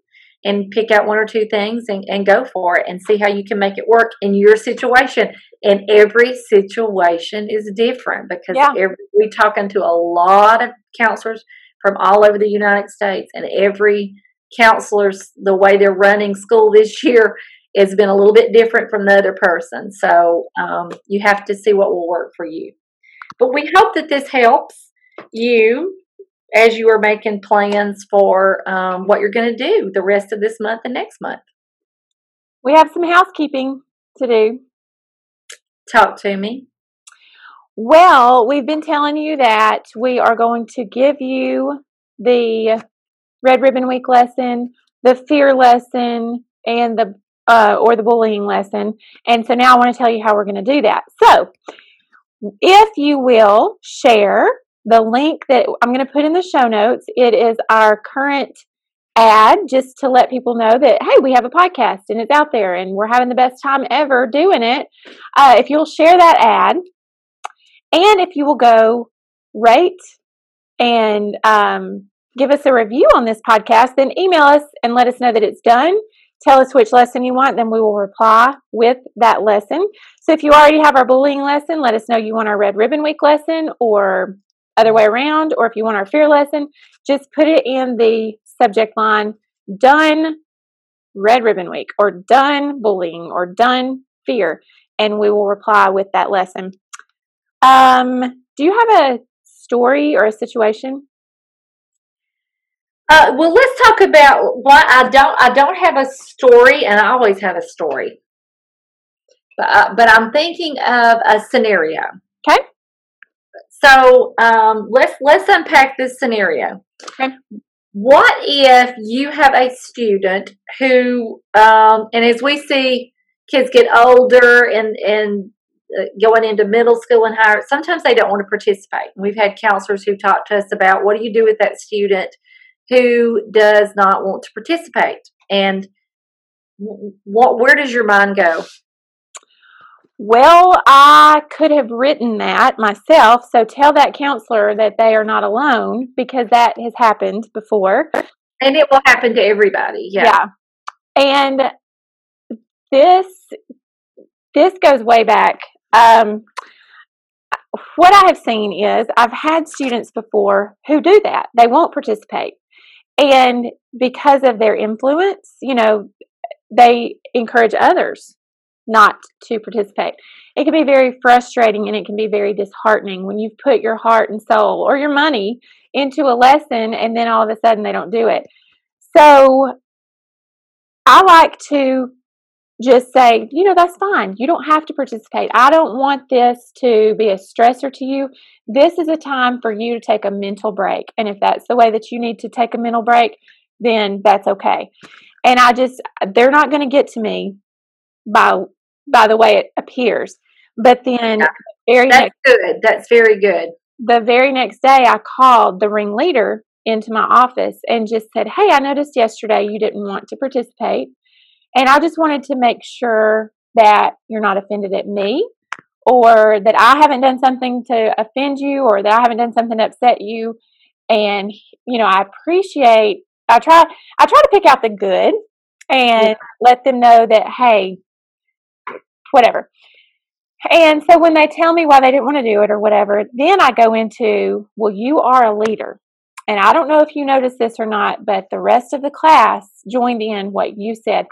and pick out one or two things and, and go for it and see how you can make it work in your situation. And every situation is different because yeah. every, we're talking to a lot of counselors from all over the united states and every counselor's the way they're running school this year has been a little bit different from the other person. So um, you have to see what will work for you. But we hope that this helps you as you are making plans for um, what you're going to do the rest of this month and next month. We have some housekeeping to do. Talk to me. Well, we've been telling you that we are going to give you the Red Ribbon Week lesson, the fear lesson, and the uh, or the bullying lesson. And so now I want to tell you how we're going to do that. So, if you will share the link that I'm going to put in the show notes, it is our current ad just to let people know that, hey, we have a podcast and it's out there and we're having the best time ever doing it. Uh, if you'll share that ad and if you will go rate and um, give us a review on this podcast, then email us and let us know that it's done. Tell us which lesson you want, then we will reply with that lesson. So if you already have our bullying lesson, let us know you want our Red Ribbon Week lesson or other way around, or if you want our fear lesson, just put it in the subject line done red ribbon week or done bullying or done fear, and we will reply with that lesson. Um, do you have a story or a situation? Uh, well, let's talk about why I don't. I don't have a story, and I always have a story. But, uh, but I'm thinking of a scenario. Okay. So um, let's let's unpack this scenario. Okay. What if you have a student who, um, and as we see kids get older and and uh, going into middle school and higher, sometimes they don't want to participate. We've had counselors who talk to us about what do you do with that student who does not want to participate, and what where does your mind go? Well, I could have written that myself. So tell that counselor that they are not alone because that has happened before. And it will happen to everybody. Yeah. yeah. And this this goes way back. Um, what I have seen is I've had students before who do that. They won't participate. And because of their influence, you know, they encourage others not to participate. It can be very frustrating and it can be very disheartening when you've put your heart and soul or your money into a lesson and then all of a sudden they don't do it. So I like to just say, you know, that's fine. You don't have to participate. I don't want this to be a stressor to you. This is a time for you to take a mental break. And if that's the way that you need to take a mental break, then that's okay. And I just, they're not going to get to me by by the way it appears. But then yeah. very That's next, good. That's very good. The very next day I called the ringleader into my office and just said, Hey, I noticed yesterday you didn't want to participate. And I just wanted to make sure that you're not offended at me or that I haven't done something to offend you or that I haven't done something to upset you. And, you know, I appreciate, I try, I try to pick out the good and yeah. let them know that, hey, whatever. And so when they tell me why they didn't want to do it or whatever, then I go into, well, you are a leader. And I don't know if you noticed this or not, but the rest of the class joined in what you said.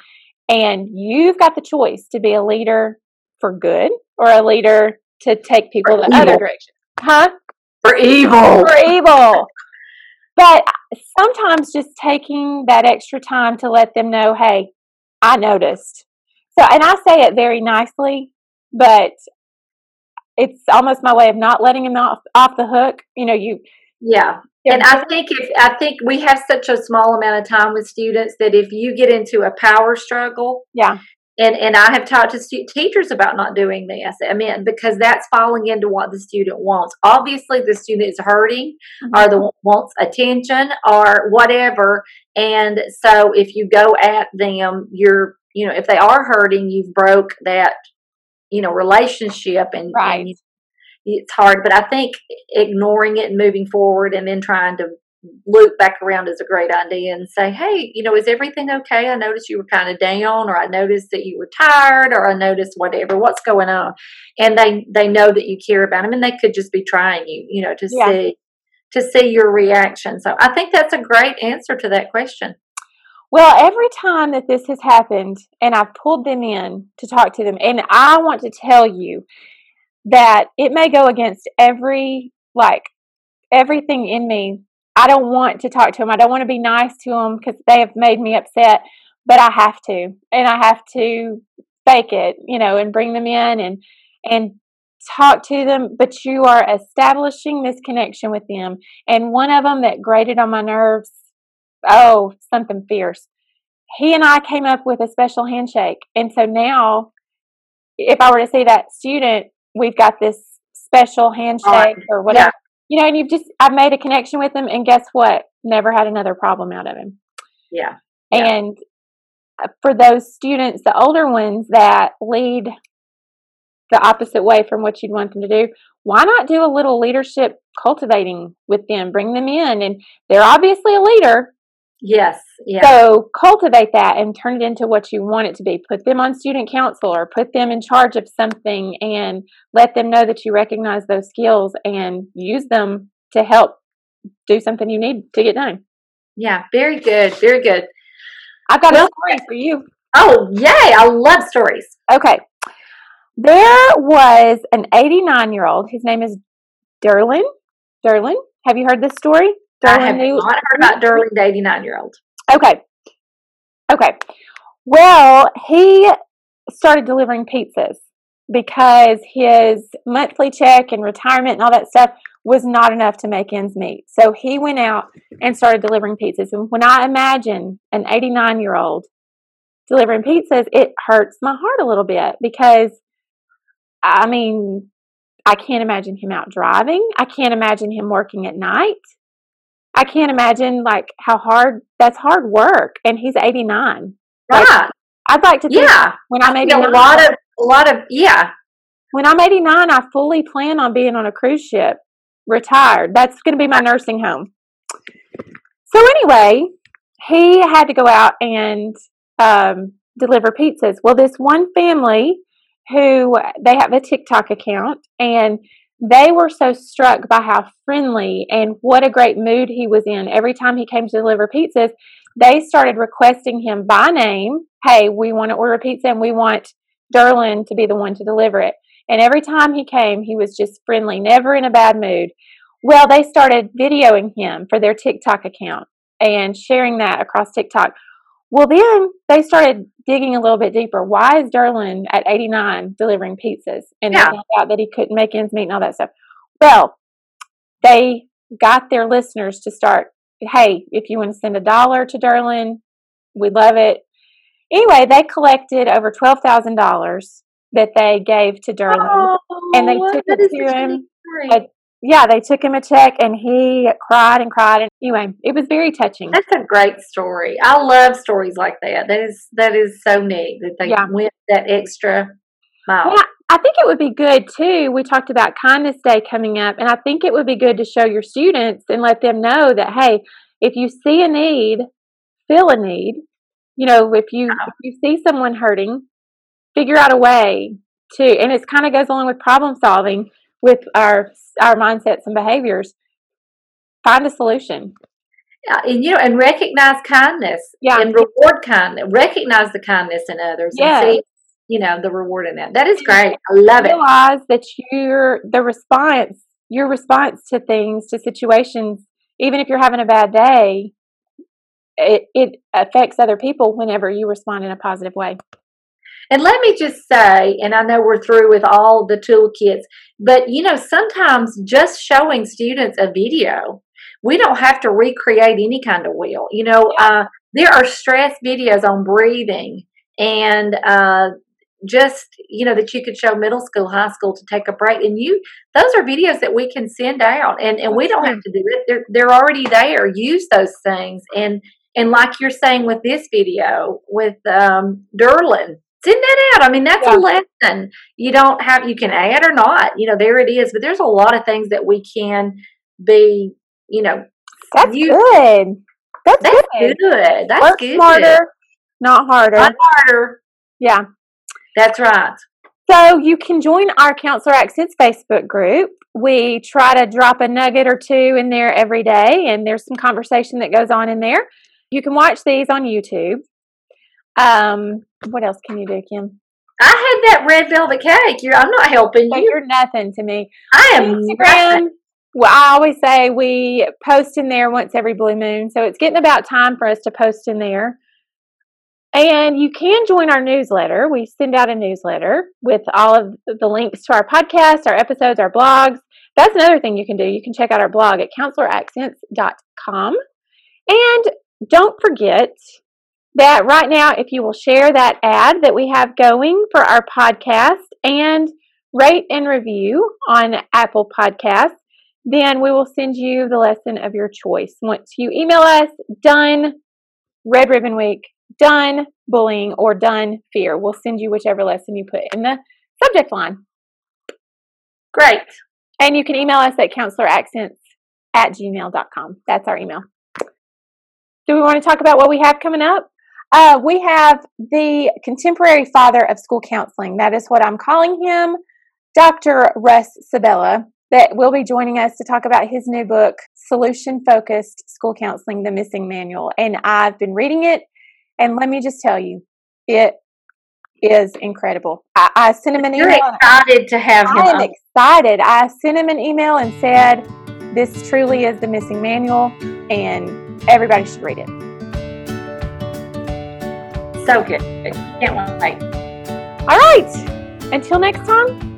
And you've got the choice to be a leader for good or a leader to take people for the evil. other direction. Huh? For evil. For evil. But sometimes just taking that extra time to let them know, hey, I noticed. So, and I say it very nicely, but it's almost my way of not letting them off, off the hook. You know, you. Yeah. And I think if I think we have such a small amount of time with students that if you get into a power struggle, yeah, and and I have talked to stu- teachers about not doing this. I mean, because that's falling into what the student wants. Obviously, the student is hurting, mm-hmm. or the wants attention, or whatever. And so, if you go at them, you're you know, if they are hurting, you've broke that you know relationship, and, right. and it's hard. But I think ignoring it and moving forward, and then trying to loop back around is a great idea and say, hey, you know, is everything okay? I noticed you were kind of down, or I noticed that you were tired, or I noticed whatever. What's going on? And they they know that you care about them, and they could just be trying you, you know, to yeah. see to see your reaction. So I think that's a great answer to that question. Well, every time that this has happened, and I've pulled them in to talk to them, and I want to tell you that it may go against every like everything in me I don't want to talk to them. I don't want to be nice to them because they have made me upset, but I have to, and I have to fake it, you know, and bring them in and and talk to them. But you are establishing this connection with them, and one of them that grated on my nerves. Oh, something fierce. He and I came up with a special handshake, and so now, if I were to see that student, we've got this special handshake right. or whatever. Yeah you know, and you've just I've made a connection with him, and guess what? Never had another problem out of him. Yeah. yeah. And uh, for those students, the older ones that lead the opposite way from what you'd want them to do, why not do a little leadership cultivating with them? Bring them in, and they're obviously a leader. Yes. Yeah. So cultivate that and turn it into what you want it to be. Put them on student council or put them in charge of something and let them know that you recognize those skills and use them to help do something you need to get done. Yeah, very good. Very good. I've got well, a story for you. Oh, yay. I love stories. Okay. There was an 89 year old. His name is Derlin. Derlin. Have you heard this story? I have knew- not heard about Derlin, the 89 year old. Okay. Okay. Well, he started delivering pizzas because his monthly check and retirement and all that stuff was not enough to make ends meet. So he went out and started delivering pizzas. And when I imagine an 89 year old delivering pizzas, it hurts my heart a little bit because I mean, I can't imagine him out driving. I can't imagine him working at night. I can't imagine like how hard that's hard work. And he's 89. yeah. Like, I'd like to yeah. when I'm 89. A lot of, a lot of, yeah. When I'm 89, I fully plan on being on a cruise ship, retired. That's going to be my nursing home. So anyway, he had to go out and um, deliver pizzas. Well, this one family who they have a TikTok account and they were so struck by how friendly and what a great mood he was in every time he came to deliver pizzas. They started requesting him by name. Hey, we want to order pizza and we want Derlin to be the one to deliver it. And every time he came, he was just friendly, never in a bad mood. Well, they started videoing him for their TikTok account and sharing that across TikTok. Well, then they started digging a little bit deeper. Why is Derlin at 89 delivering pizzas? And yeah. they found out that he couldn't make ends meet and all that stuff. Well, they got their listeners to start, hey, if you want to send a dollar to Derlin, we love it. Anyway, they collected over $12,000 that they gave to Derlin. Oh, and they took it to him. Yeah, they took him a check and he cried and cried. And anyway, it was very touching. That's a great story. I love stories like that. That is that is so neat that they Yeah. went that extra mile. Yeah, I think it would be good too. We talked about Kindness Day coming up, and I think it would be good to show your students and let them know that hey, if you see a need, feel a need. You know, if you if you see someone hurting, figure out a way to, and it kind of goes along with problem solving with our our mindsets and behaviors. Find a solution. Yeah, and you know, and recognize kindness. Yeah. And reward kindness. Recognize the kindness in others Yes. and see, you know, the reward in that. That is great. I love it. realize that your the response your response to things to situations even if you're having a bad day it, it affects other people whenever you respond in a positive way And let me just say, and I know we're through with all the toolkits, but you know, sometimes just showing students a video, we don't have to recreate any kind of wheel. You know, uh, there are stress videos on breathing and uh, just, you know, that you could show middle school, high school to take a break. And you, those are videos that we can send out and, and we don't have to do it. They're, they're already there. Use those things. And, and like you're saying with this video with um, Derlin, send that out. I mean, that's Yeah. a lesson. You don't have, you can add or not, you know, there it is. But there's a lot of things that we can be, you know, that's You- good that's, that's good good. That's work good. smarter not harder Not harder. yeah That's right. So you can join our Counselor Accents Facebook group. We try to drop a nugget or two in there every day, and there's some conversation that goes on in there. You can watch these on YouTube. Um, what else can you do, Kim? I had that red velvet cake. You're, I'm not helping you. you're nothing to me. I am Instagram. nothing. Well, I always say we post in there once every blue moon, so it's getting about time for us to post in there. And you can join our newsletter. We send out a newsletter with all of the links to our podcasts, our episodes, our blogs. That's another thing you can do. You can check out our blog at counseloraccents.com. And don't forget that right now, if you will share that ad that we have going for our podcast and rate and review on Apple Podcasts, then we will send you the lesson of your choice. Once you email us, done Red Ribbon Week, done bullying, or done fear, we'll send you whichever lesson you put in the subject line. Great. And you can email us at counseloraccents at gmail.com. That's our email. Do we want to talk about what we have coming up? Uh, we have the contemporary father of school counseling. That is what I'm calling him, Dr. Russ Sabella, that will be joining us to talk about his new book, Solution Focused School Counseling The Missing Manual. And I've been reading it, and let me just tell you, it is incredible. I, I sent him an You're email. and excited to have him. I am excited. I sent him an email and said, This truly is the missing manual, and everybody should read it. So good. Can't wait. All right. Until next time,